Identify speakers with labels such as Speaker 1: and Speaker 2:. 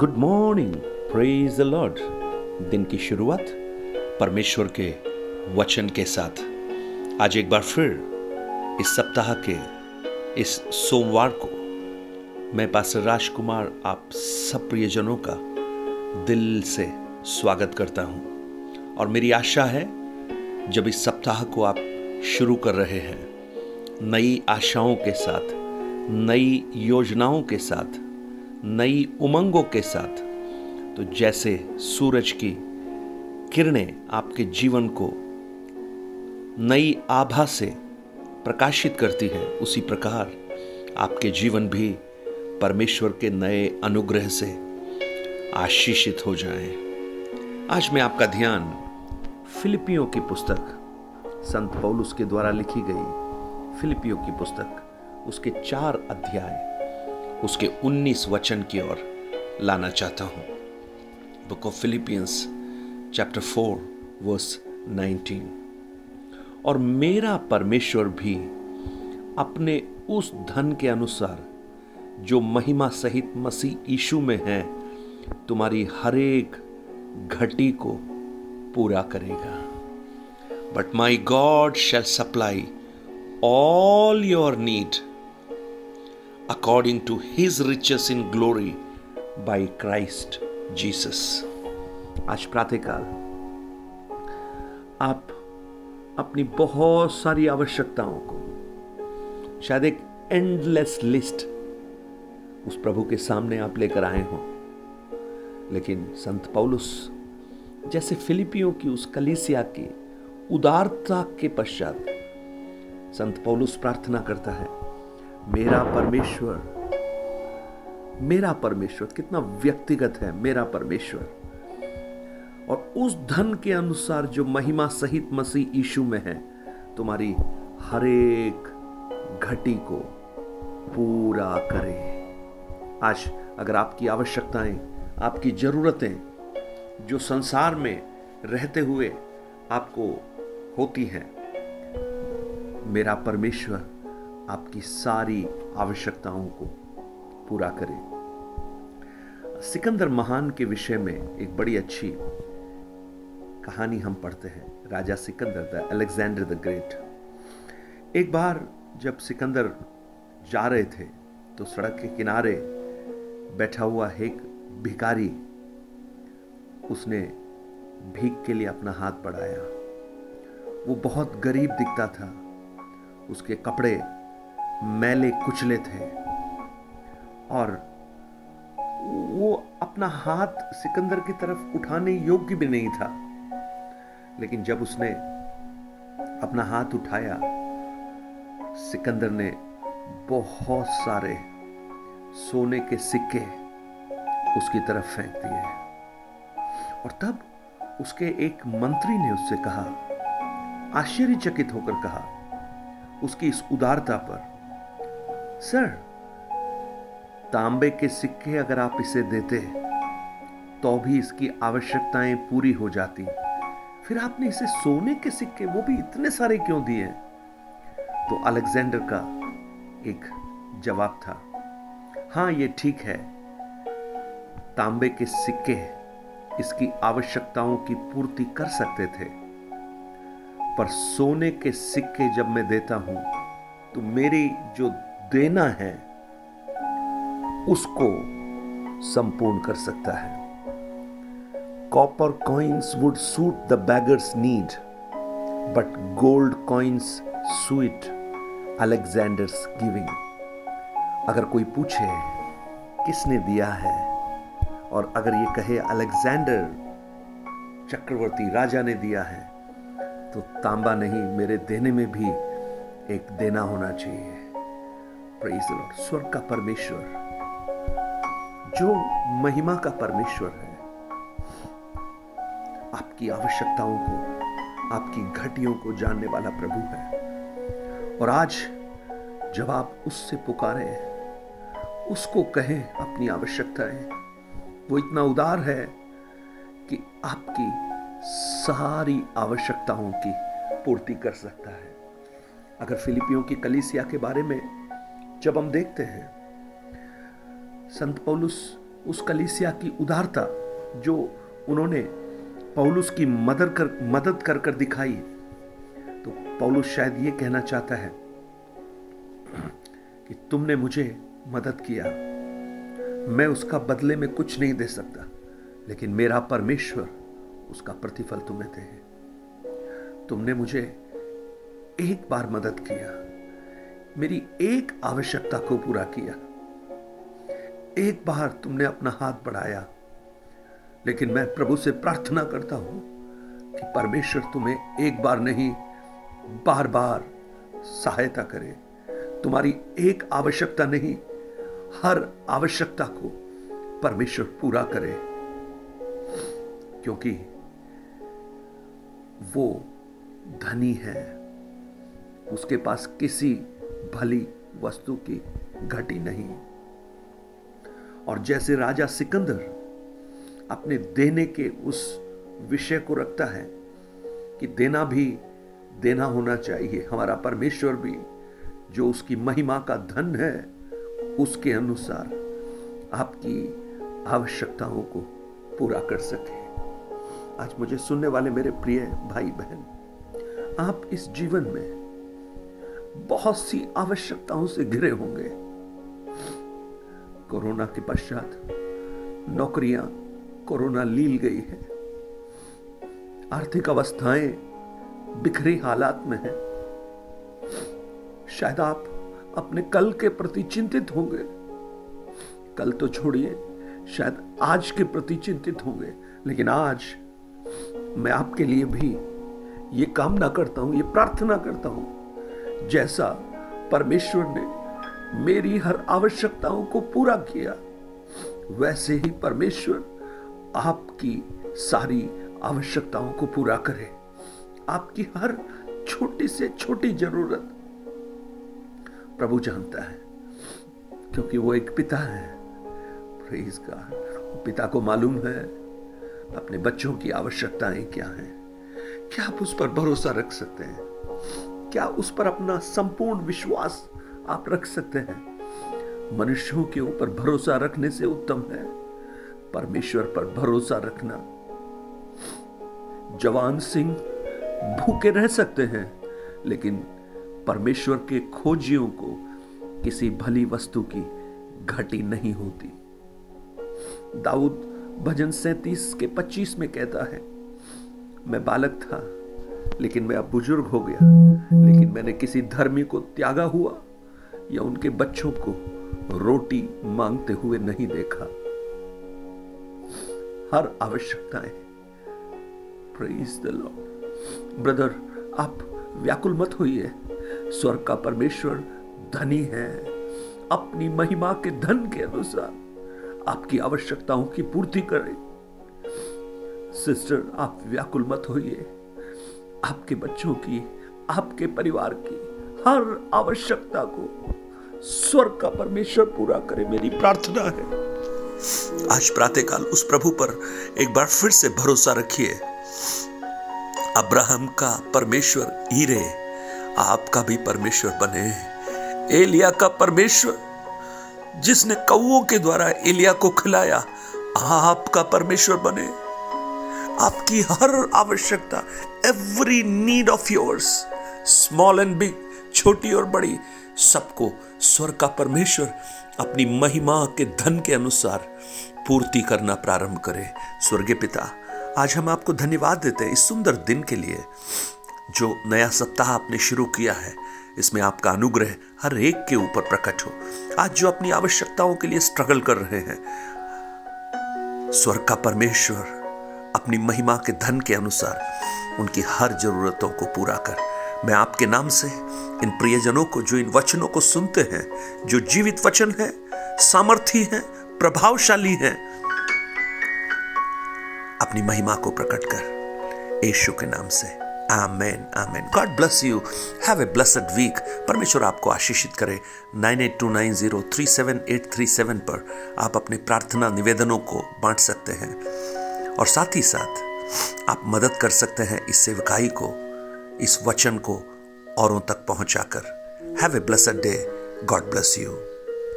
Speaker 1: Good morning praise the lord दिन की शुरुआत परमेश्वर के वचन के साथ। आज एक बार फिर इस सप्ताह के, इस सोमवार को मैं पास्टर राजकुमार, आप सब प्रियजनों का दिल से स्वागत करता हूँ। और मेरी आशा है, जब इस सप्ताह को आप शुरू कर रहे हैं, नई आशाओं के साथ, नई योजनाओं के साथ नई उमंगों के साथ। तो जैसे सूरज की किरणें आपके जीवन को नई आभा से प्रकाशित करती है, उसी प्रकार आपके जीवन भी परमेश्वर के नए अनुग्रह से आशीषित हो जाए। आज मैं आपका ध्यान फिलिपियों की पुस्तक, संत पौलुस के द्वारा लिखी गई फिलिपियों की पुस्तक, उसके चार अध्याय उसके 19 वचन की ओर लाना चाहता हूँ। Book of Philippians chapter four verse 19 और मेरा परमेश्वर भी अपने उस धन के अनुसार, जो महिमा सहित मसीह यीशु में है, तुम्हारी हरेक घटी को पूरा करेगा। But my God shall supply all your need according to his riches in glory by Christ Jesus. आज प्रातःकाल, आप अपनी बहुत सारी आवश्यकताओं को, शायद एक एंडलेस लिस्ट उस प्रभु के सामने आप लेकर आए हो लेकिन संत पौलुस, जैसे फिलिपियों की उस कलीसिया की उदारता के पश्चात संत पौलुस प्रार्थना करता है मेरा परमेश्वर मेरा परमेश्वर, कितना व्यक्तिगत है मेरा परमेश्वर। और उस धन के अनुसार जो महिमा सहित मसीह यीशु में है, तुम्हारी हरेक घटी को पूरा करे। आज अगर आपकी आवश्यकताएँ, आपकी जरूरतें जो संसार में रहते हुए आपको होती हैं, मेरा परमेश्वर आपकी सारी आवश्यकताओं को पूरा करे। सिकंदर महान के विषय में एक बड़ी अच्छी कहानी हम पढ़ते हैं। राजा Sikandar, the Alexander the great. एक बार जब सिकंदर जा रहे थे तो सड़क के किनारे बैठा हुआ एक भिकारी उसने भीख के लिए अपना हाथ बढ़ाया। वो बहुत गरीब दिखता था। उसके कपड़े मैले कुचले थे। और वो अपना हाथ सिकंदर की तरफ़ उठाने योग्य भी नहीं था। लेकिन जब उसने अपना हाथ उठाया, सिकंदर ने बहुत सारे सोने के सिक्के उसकी तरफ़ फेंक दिए। और तब उसके एक मंत्री ने उससे कहा, आश्चर्यचकित होकर कहा, उसकी इस उदारता पर सर तांबे के सिक्के अगर आप इसे देते तो भी इसकी आवश्यकताएँ पूरी हो जाती। फिर आपने इसे सोने के सिक्के, वो भी इतने सारे क्यों दिए? तो अलेक्जेंडर का एक जवाब था। हाँ, ये ठीक है। तांबे के सिक्के इसकी आवश्यकताओं की पूर्ति कर सकते थे। पर सोने के सिक्के जब मैं देता हूँ तो मेरी जो देना है, उसको संपूर्ण कर सकता है। Copper coins would suit the beggars need but gold coins suit Alexander's giving अगर कोई पूछे, किसने दिया है? और अगर ये कहे, अलेक्जेंडर चक्रवर्ती राजा ने दिया है तो तांबा नहीं, मेरे देने में भी एक देना होना चाहिए। प्रेज लॉर्ड स्वर्ग का परमेश्वर। जो महिमा का परमेश्वर है, आपकी आवश्यकताओं को, आपकी घटियों को जानने वाला प्रभु है। और आज जब आप उससे पुकारे, उसको कहें अपनी आवश्यकताएँ, वो इतना उदार है कि आपकी सारी आवश्यकताओं की पूर्ति कर सकता है। अगर फिलिपियों की कलिसिया के बारे में जब हम देखते हैं, संत पौलुस उस कलीसिया की उदारता जो उन्होंने पौलुस की मदद कर मदद कर कर दिखाई तो पौलुस शायद ये कहना चाहता है कि तुमने मुझे मदद किया। मैं उसका बदले में कुछ नहीं दे सकता, लेकिन मेरा परमेश्वर उसका प्रतिफल तुम्हें दे। तुमने मुझे एक बार मदद किया। मेरी एक आवश्यकता को पूरा किया। एक बार तुमने अपना हाथ बढ़ाया, लेकिन मैं प्रभु से प्रार्थना करता हूँ कि परमेश्वर तुम्हें एक बार नहीं बार बार सहायता करे। तुम्हारी एक आवश्यकता नहीं, हर आवश्यकता को परमेश्वर पूरा करे, क्योंकि वो धनी है। उसके पास किसी भली वस्तु की घटी नहीं। और जैसे राजा सिकंदर अपने देने के उस विषय को रखता है कि देना भी देना होना चाहिए, हमारा परमेश्वर भी जो उसकी महिमा का धन है, उसके अनुसार आपकी आवश्यकताओं को पूरा कर सके। आज मुझे सुनने वाले मेरे प्रिय भाई बहन आप इस जीवन में बहुत सी आवश्यकताओं से घिरे होंगे। कोरोना के पश्चात नौकरियाँ कोरोना लील गई है। आर्थिक अवस्थाएँ बिखरी हालात में है। शायद आप अपने कल के प्रति चिंतित होंगे। कल तो छोड़िए, शायद आज के प्रति चिंतित होंगे। लेकिन आज मैं आपके लिए भी ये कामना करता हूँ, ये प्रार्थना करता हूँ। जैसा परमेश्वर ने मेरी हर आवश्यकताओं को पूरा किया, वैसे ही परमेश्वर आपकी सारी आवश्यकताओं को पूरा करे। आपकी हर छोटी से छोटी ज़रूरत प्रभु जानता है, क्योंकि वो एक पिता है। पिता को मालूम है अपने बच्चों की आवश्यकताएँ क्या हैं। क्या आप उस पर भरोसा रख सकते हैं? क्या उस पर अपना संपूर्ण विश्वास आप रख सकते हैं? मनुष्यों के ऊपर भरोसा रखने से उत्तम है। परमेश्वर पर भरोसा रखना। जवान सिंह भूखे रह सकते हैं, लेकिन परमेश्वर के खोजियों को किसी भली वस्तु की घटी नहीं होती। दाऊद भजन सैतीस के पच्चीस में कहता है, मैं बालक था लेकिन मैं अब बुज़ुर्ग हो गया। लेकिन मैंने किसी धर्मी को त्यागा हुआ या उनके बच्चों को रोटी मांगते हुए नहीं देखा। हर आवश्यकताएँ प्रेज द ब्रदर आप व्याकुल मत होइए। स्वर्ग का परमेश्वर धनी है। अपनी महिमा के धन के अनुसार आपकी आवश्यकताओं की पूर्ति करें। सिस्टर आप व्याकुल मत होइए। आपके बच्चों की, आपके परिवार की, हर आवश्यकता को स्वर्ग का परमेश्वर पूरा करे मेरी प्रार्थना है। आज प्रातःकाल उस प्रभु पर एक बार फिर से भरोसा रखिए। अब्राहम का परमेश्वर हीरे, आपका भी परमेश्वर बने। एलिया का परमेश्वर, जिसने कौओं के द्वारा एलिया को खिलाया, आपका परमेश्वर बने। आपकी हर आवश्यकता every need of yours small and big छोटी और बड़ी, सबको स्वर का परमेश्वर अपनी महिमा के धन के अनुसार पूर्ति करना प्रारंभ करे। स्वर्गीय पिता, आज हम आपको धन्यवाद देते हैं इस सुंदर दिन के लिए, जो नया सप्ताह आपने शुरू किया है। इसमें आपका अनुग्रह हर एक के ऊपर प्रकट हो। आज जो अपनी आवश्यकताओं के लिए स्ट्रगल कर रहे हैं, स्वर्ग का परमेश्वर अपनी महिमा के धन के अनुसार उनकी हर जरूरतों को पूरा कर। मैं आपके नाम से इन प्रियजनों को, जो इन वचनों को सुनते हैं, जो जीवित वचन है, सामर्थी हैं, प्रभावशाली हैं, अपनी महिमा को प्रकट कर यीशु के नाम से। आमेन आमेन। God bless you have a blessed week परमेश्वर आपको आशीषित करे। Nine eight two nine zero three seven eight three seven पर आप अपने प्रार्थना निवेदनों को बांट सकते हैं। और साथ ही साथ आप मदद कर सकते हैं इस सेवकाई को, इस वचन को औरों तक पहुंचाकर। Have a blessed day God bless you